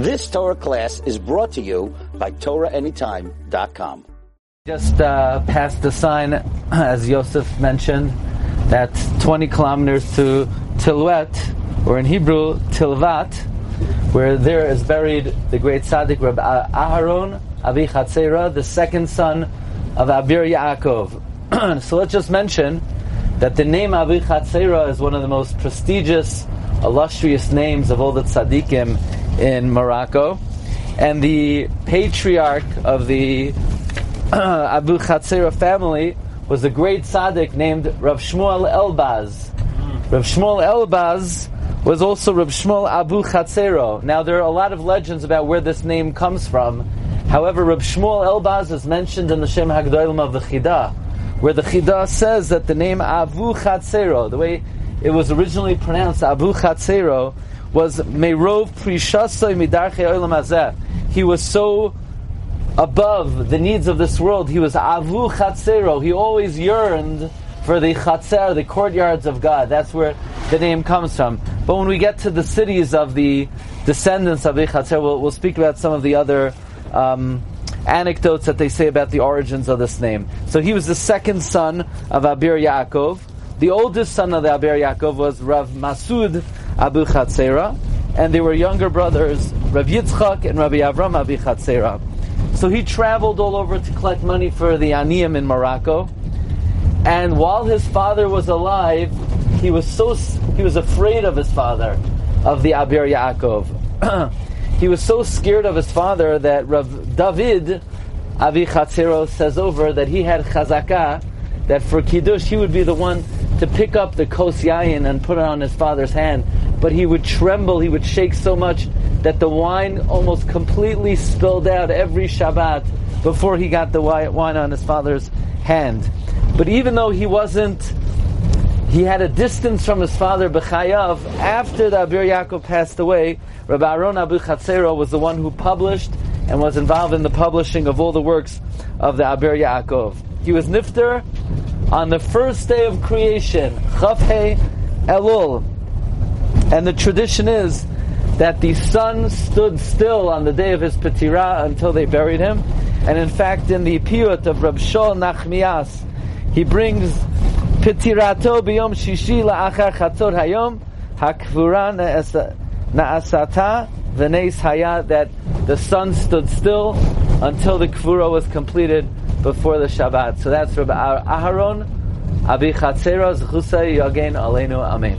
This Torah class is brought to you by TorahAnytime.com. Just uh, the sign, as Yosef mentioned, that's 20 kilometers to Tilwet, or in Hebrew, Tilvat, where there is buried the great tzaddik Rabbi Aharon Avi Chatzera, the second son of Abir Yaakov. so let's just mention that the name Avi Chatzera is one of the most prestigious, illustrious names of all the tzaddikim in Morocco. And the patriarch of the Abu Chatzera family was a great tzaddik named Rav Shmuel Elbaz. Mm. Rav Shmuel Elbaz was also Rav Shmuel Abu Chatzero. Now there are a lot of legends about where this name comes from. However, Rav Shmuel Elbaz is mentioned in the Shem Hagdolim of the Chidah, where the Chidah says that the name Abu Chatzero, the way it was originally pronounced Abu Chatzero, was Meirov Prishasoi Midarche Olam. He was so above the needs of this world. He was Avu Chatzero. He always yearned for the Chatzer, the courtyards of God. That's where the name comes from. But when we get to the cities of the descendants of the Chatzer, we'll, we'll speak about some of the other um, anecdotes that they say about the origins of this name. So he was the second son of Abir Yaakov. The oldest son of the Abir Yaakov was Rav Masud Abu Chatzera, and they were younger brothers, Rav Yitzchak and Rabbi Avram Abu Chatzera. So he traveled all over to collect money for the Aniyim in Morocco. And while his father was alive, he was so he was afraid of his father, of the Abir Yaakov. he was so scared of his father that Rav David Avi Chatzero says over that he had chazakah that for kiddush he would be the one to pick up the kos and put it on his father's hand, but he would tremble, he would shake so much that the wine almost completely spilled out every Shabbat before he got the wine on his father's hand. But even though he wasn't, he had a distance from his father, Bechayav, after the Abir Yaakov passed away, Rabbi Aaron Abu Chatzero was the one who published and was involved in the publishing of all the works of the Abir Yaakov. He was Nifter on the first day of creation, Chafhei Elul. And the tradition is that the sun stood still on the day of his Petira until they buried him. And in fact, in the Piyut of Rab Shol Nachmias, he brings Petirato biyom shishi la'achar chatzot hayom hakvura na'asata v'neis haya that the sun stood still until the kvura was completed before the Shabbat. So that's Rabbi Aharon Abi Chatzera Zchusay Yagen Aleinu Amen.